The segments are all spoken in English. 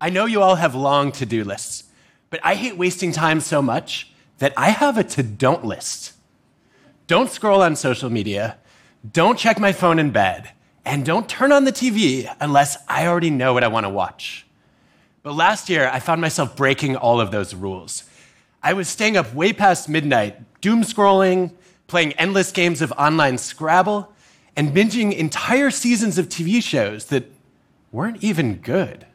I know you all have long to do lists, but I hate wasting time so much that I have a to don't list. Don't scroll on social media, don't check my phone in bed, and don't turn on the TV unless I already know what I want to watch. But last year, I found myself breaking all of those rules. I was staying up way past midnight, doom scrolling, playing endless games of online Scrabble, and binging entire seasons of TV shows that weren't even good.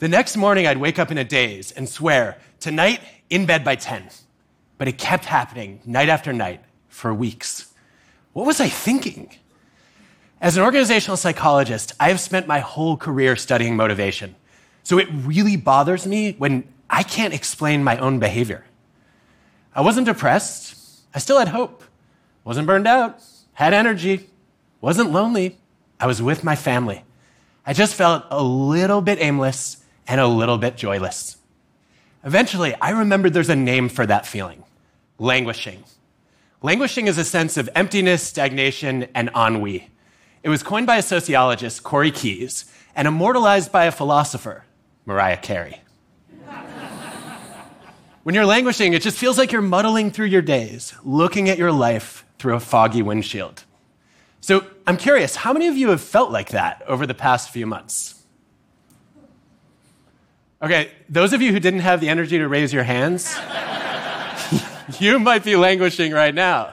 The next morning, I'd wake up in a daze and swear, tonight, in bed by 10. But it kept happening night after night for weeks. What was I thinking? As an organizational psychologist, I have spent my whole career studying motivation. So it really bothers me when I can't explain my own behavior. I wasn't depressed. I still had hope. Wasn't burned out. Had energy. Wasn't lonely. I was with my family. I just felt a little bit aimless and a little bit joyless. Eventually, I remembered there's a name for that feeling languishing. Languishing is a sense of emptiness, stagnation, and ennui. It was coined by a sociologist, Corey Keyes, and immortalized by a philosopher, Mariah Carey. when you're languishing, it just feels like you're muddling through your days, looking at your life through a foggy windshield. So I'm curious, how many of you have felt like that over the past few months? Okay, those of you who didn't have the energy to raise your hands, you might be languishing right now.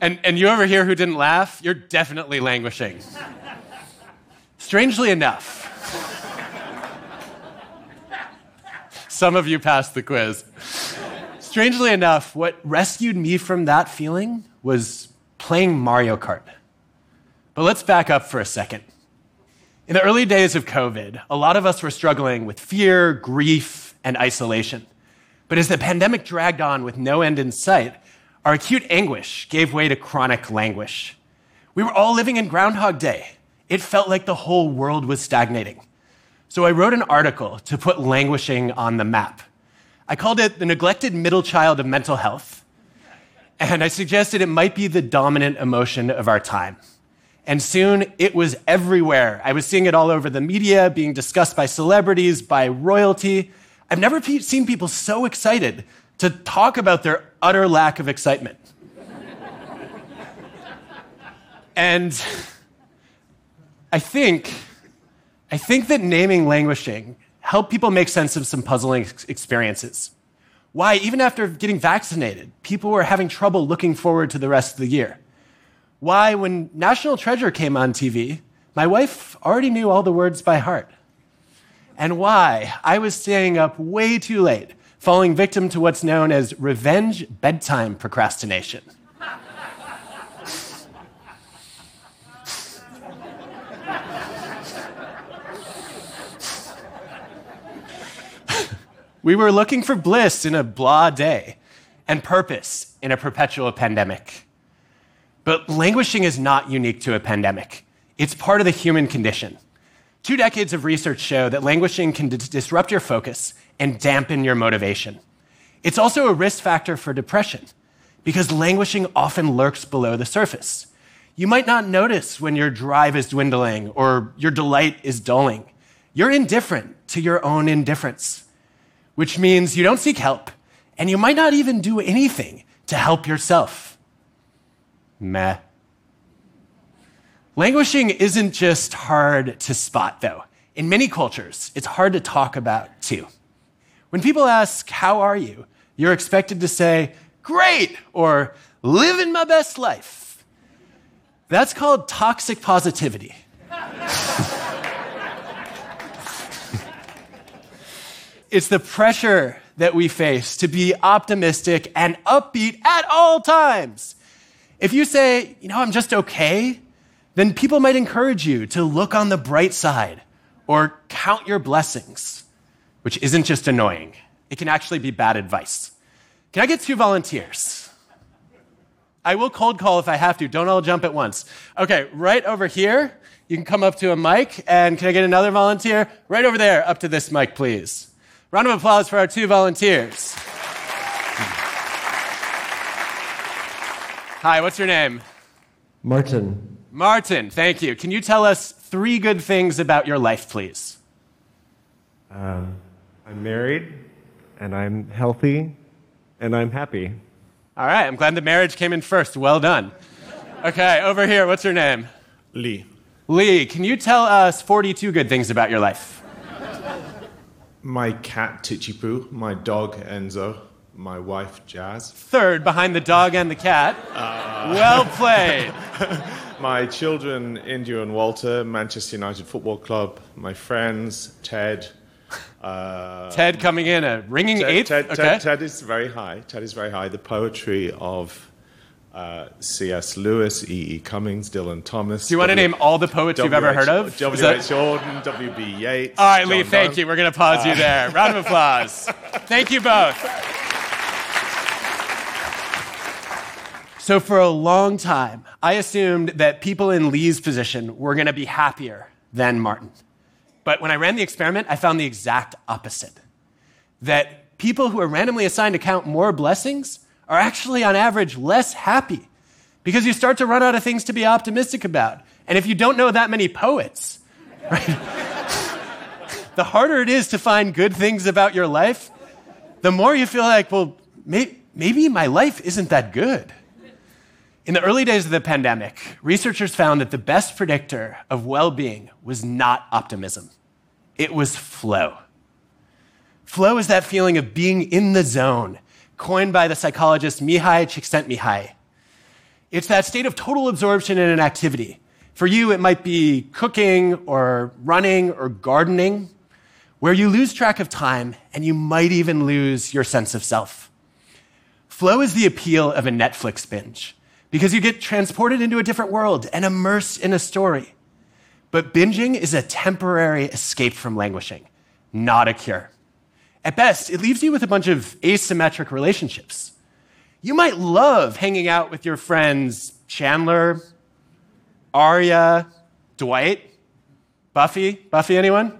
And, and you over here who didn't laugh, you're definitely languishing. Strangely enough, some of you passed the quiz. Strangely enough, what rescued me from that feeling was playing Mario Kart. But let's back up for a second. In the early days of COVID, a lot of us were struggling with fear, grief, and isolation. But as the pandemic dragged on with no end in sight, our acute anguish gave way to chronic languish. We were all living in Groundhog Day. It felt like the whole world was stagnating. So I wrote an article to put languishing on the map. I called it The Neglected Middle Child of Mental Health. And I suggested it might be the dominant emotion of our time. And soon it was everywhere. I was seeing it all over the media, being discussed by celebrities, by royalty. I've never pe- seen people so excited to talk about their utter lack of excitement. and I think, I think that naming languishing helped people make sense of some puzzling ex- experiences. Why, even after getting vaccinated, people were having trouble looking forward to the rest of the year. Why, when National Treasure came on TV, my wife already knew all the words by heart. And why I was staying up way too late, falling victim to what's known as revenge bedtime procrastination. we were looking for bliss in a blah day and purpose in a perpetual pandemic. But languishing is not unique to a pandemic, it's part of the human condition. Two decades of research show that languishing can d- disrupt your focus and dampen your motivation. It's also a risk factor for depression because languishing often lurks below the surface. You might not notice when your drive is dwindling or your delight is dulling. You're indifferent to your own indifference, which means you don't seek help and you might not even do anything to help yourself. Meh. Languishing isn't just hard to spot, though. In many cultures, it's hard to talk about, too. When people ask, How are you? you're expected to say, Great, or Living my best life. That's called toxic positivity. it's the pressure that we face to be optimistic and upbeat at all times. If you say, you know, I'm just okay, then people might encourage you to look on the bright side or count your blessings, which isn't just annoying, it can actually be bad advice. Can I get two volunteers? I will cold call if I have to. Don't all jump at once. Okay, right over here, you can come up to a mic. And can I get another volunteer? Right over there, up to this mic, please. Round of applause for our two volunteers. Hi, what's your name? Martin. Martin, thank you. Can you tell us three good things about your life, please? Um, I'm married, and I'm healthy, and I'm happy. All right, I'm glad the marriage came in first. Well done. Okay, over here, what's your name? Lee. Lee, can you tell us 42 good things about your life? My cat Tichipu, my dog Enzo, my wife Jazz, Third, behind the dog and the cat. well played. my children India and Walter, Manchester United Football Club, my friends Ted. Uh, Ted coming in a ringing Ted, eighth. Ted, okay. Ted, Ted is very high. Ted is very high. The poetry of uh, C.S. Lewis, E.E. Cummings, Dylan Thomas. Do you want to name all the poets you've ever heard of? W.H. Auden, W.B. Yeats. All right, Lee, thank Donne. you. We're going to pause you there. Round of applause. thank you both. So, for a long time, I assumed that people in Lee's position were going to be happier than Martin. But when I ran the experiment, I found the exact opposite. That people who are randomly assigned to count more blessings are actually, on average, less happy because you start to run out of things to be optimistic about. And if you don't know that many poets, the harder it is to find good things about your life, the more you feel like, well, may- maybe my life isn't that good. In the early days of the pandemic, researchers found that the best predictor of well being was not optimism, it was flow. Flow is that feeling of being in the zone, coined by the psychologist Mihaly Csikszentmihalyi. It's that state of total absorption in an activity. For you, it might be cooking or running or gardening, where you lose track of time and you might even lose your sense of self. Flow is the appeal of a Netflix binge because you get transported into a different world and immersed in a story. But binging is a temporary escape from languishing, not a cure. At best, it leaves you with a bunch of asymmetric relationships. You might love hanging out with your friends Chandler, Arya, Dwight, Buffy. Buffy, anyone?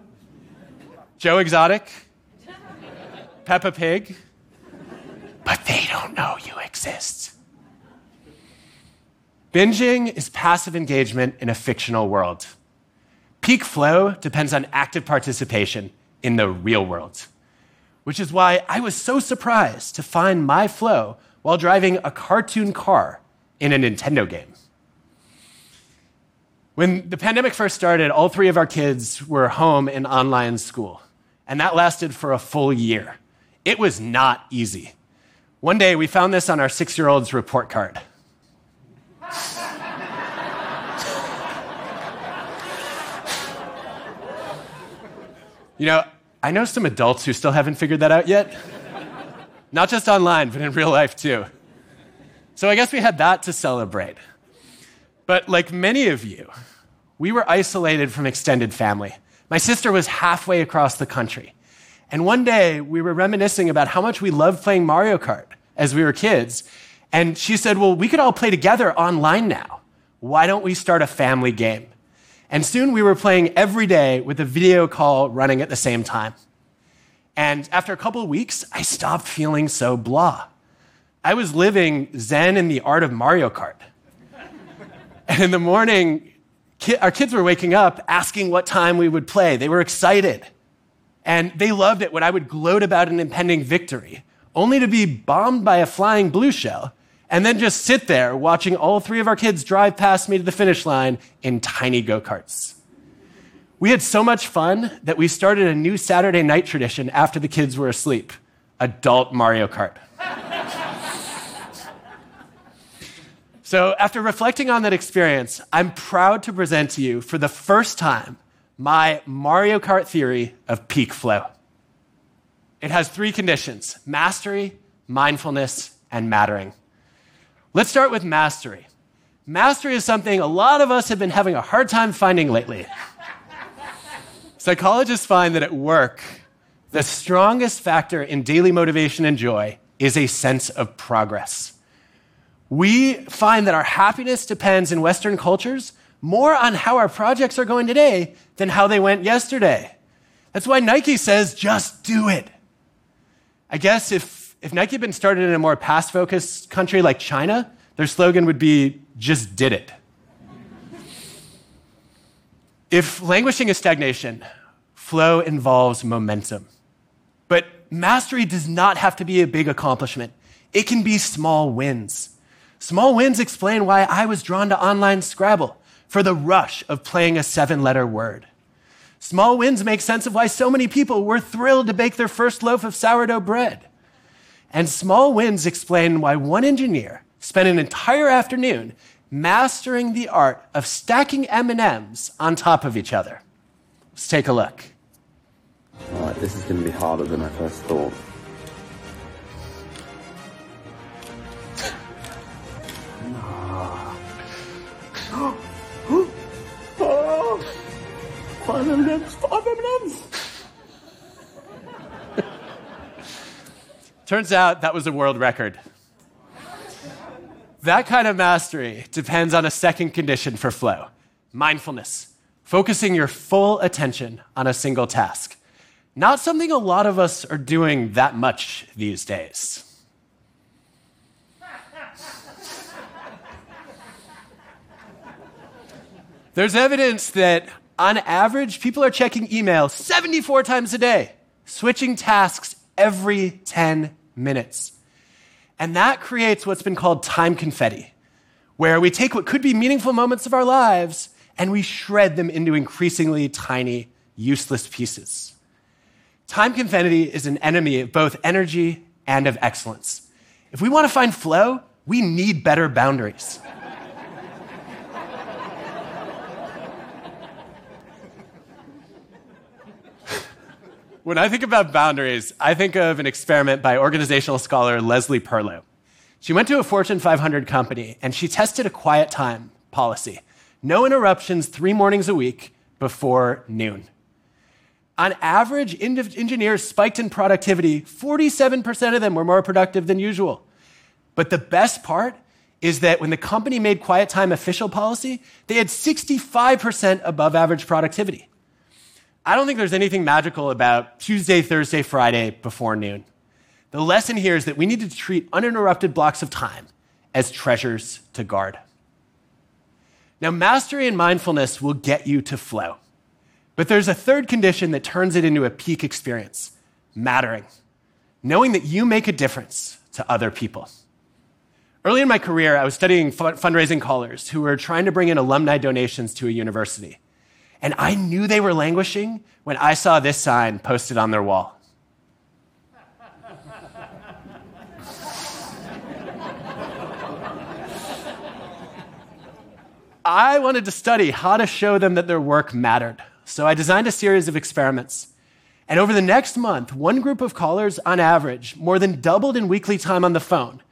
Joe Exotic? Peppa Pig? But they don't know you exist. Binging is passive engagement in a fictional world. Peak flow depends on active participation in the real world, which is why I was so surprised to find my flow while driving a cartoon car in a Nintendo game. When the pandemic first started, all three of our kids were home in online school, and that lasted for a full year. It was not easy. One day, we found this on our six year old's report card. You know, I know some adults who still haven't figured that out yet. Not just online, but in real life too. So I guess we had that to celebrate. But like many of you, we were isolated from extended family. My sister was halfway across the country. And one day we were reminiscing about how much we loved playing Mario Kart as we were kids. And she said, Well, we could all play together online now. Why don't we start a family game? And soon we were playing every day with a video call running at the same time. And after a couple of weeks, I stopped feeling so blah. I was living Zen in the art of Mario Kart. And in the morning, our kids were waking up asking what time we would play. They were excited. And they loved it when I would gloat about an impending victory, only to be bombed by a flying blue shell, and then just sit there watching all three of our kids drive past me to the finish line in tiny go karts. We had so much fun that we started a new Saturday night tradition after the kids were asleep adult Mario Kart. so, after reflecting on that experience, I'm proud to present to you for the first time my Mario Kart theory of peak flow. It has three conditions mastery, mindfulness, and mattering. Let's start with mastery. Mastery is something a lot of us have been having a hard time finding lately. Psychologists find that at work, the strongest factor in daily motivation and joy is a sense of progress. We find that our happiness depends in Western cultures more on how our projects are going today than how they went yesterday. That's why Nike says, just do it. I guess if, if Nike had been started in a more past focused country like China, their slogan would be, just did it. if languishing is stagnation, flow involves momentum. But mastery does not have to be a big accomplishment, it can be small wins. Small wins explain why I was drawn to online Scrabble for the rush of playing a seven letter word. Small wins make sense of why so many people were thrilled to bake their first loaf of sourdough bread. And small wins explain why one engineer spent an entire afternoon mastering the art of stacking M&Ms on top of each other. Let's take a look. All right, this is going to be harder than I first thought. Five M&Ms, five M&Ms. Turns out that was a world record. That kind of mastery depends on a second condition for flow mindfulness, focusing your full attention on a single task. Not something a lot of us are doing that much these days. There's evidence that on average, people are checking email 74 times a day, switching tasks every 10 minutes. And that creates what's been called time confetti, where we take what could be meaningful moments of our lives and we shred them into increasingly tiny, useless pieces. Time confetti is an enemy of both energy and of excellence. If we want to find flow, we need better boundaries. When I think about boundaries, I think of an experiment by organizational scholar Leslie Perlow. She went to a Fortune 500 company and she tested a quiet time policy no interruptions three mornings a week before noon. On average, engineers spiked in productivity. 47% of them were more productive than usual. But the best part is that when the company made quiet time official policy, they had 65% above average productivity. I don't think there's anything magical about Tuesday, Thursday, Friday before noon. The lesson here is that we need to treat uninterrupted blocks of time as treasures to guard. Now, mastery and mindfulness will get you to flow. But there's a third condition that turns it into a peak experience mattering, knowing that you make a difference to other people. Early in my career, I was studying fundraising callers who were trying to bring in alumni donations to a university. And I knew they were languishing when I saw this sign posted on their wall. I wanted to study how to show them that their work mattered. So I designed a series of experiments. And over the next month, one group of callers, on average, more than doubled in weekly time on the phone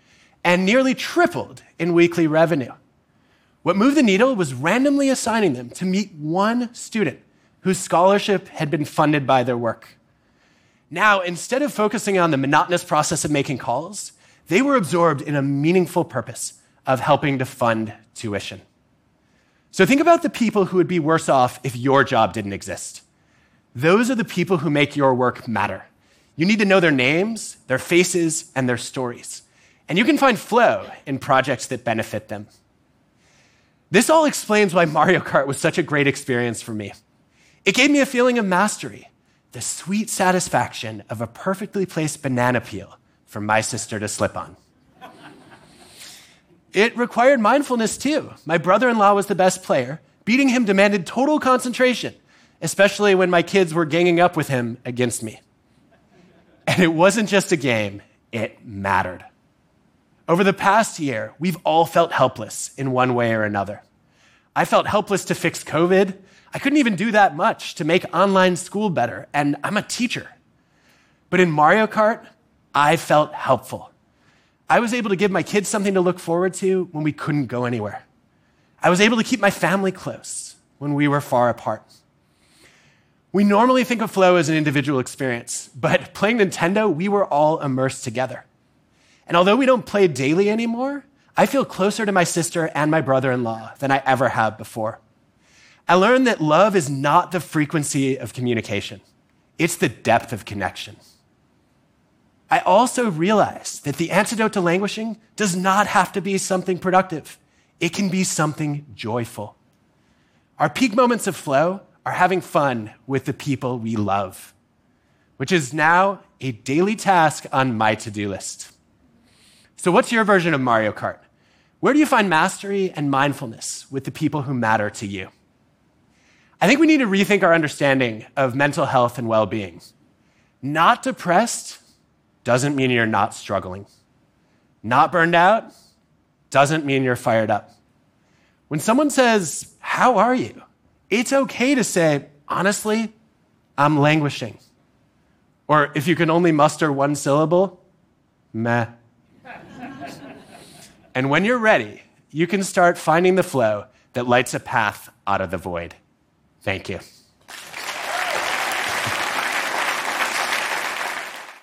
and nearly tripled in weekly revenue. What moved the needle was randomly assigning them to meet one student whose scholarship had been funded by their work. Now, instead of focusing on the monotonous process of making calls, they were absorbed in a meaningful purpose of helping to fund tuition. So think about the people who would be worse off if your job didn't exist. Those are the people who make your work matter. You need to know their names, their faces, and their stories. And you can find flow in projects that benefit them. This all explains why Mario Kart was such a great experience for me. It gave me a feeling of mastery, the sweet satisfaction of a perfectly placed banana peel for my sister to slip on. It required mindfulness too. My brother in law was the best player. Beating him demanded total concentration, especially when my kids were ganging up with him against me. And it wasn't just a game, it mattered. Over the past year, we've all felt helpless in one way or another. I felt helpless to fix COVID. I couldn't even do that much to make online school better, and I'm a teacher. But in Mario Kart, I felt helpful. I was able to give my kids something to look forward to when we couldn't go anywhere. I was able to keep my family close when we were far apart. We normally think of flow as an individual experience, but playing Nintendo, we were all immersed together. And although we don't play daily anymore, I feel closer to my sister and my brother in law than I ever have before. I learned that love is not the frequency of communication, it's the depth of connection. I also realized that the antidote to languishing does not have to be something productive, it can be something joyful. Our peak moments of flow are having fun with the people we love, which is now a daily task on my to do list. So, what's your version of Mario Kart? Where do you find mastery and mindfulness with the people who matter to you? I think we need to rethink our understanding of mental health and well being. Not depressed doesn't mean you're not struggling. Not burned out doesn't mean you're fired up. When someone says, How are you? it's okay to say, Honestly, I'm languishing. Or if you can only muster one syllable, meh. And when you're ready, you can start finding the flow that lights a path out of the void. Thank you.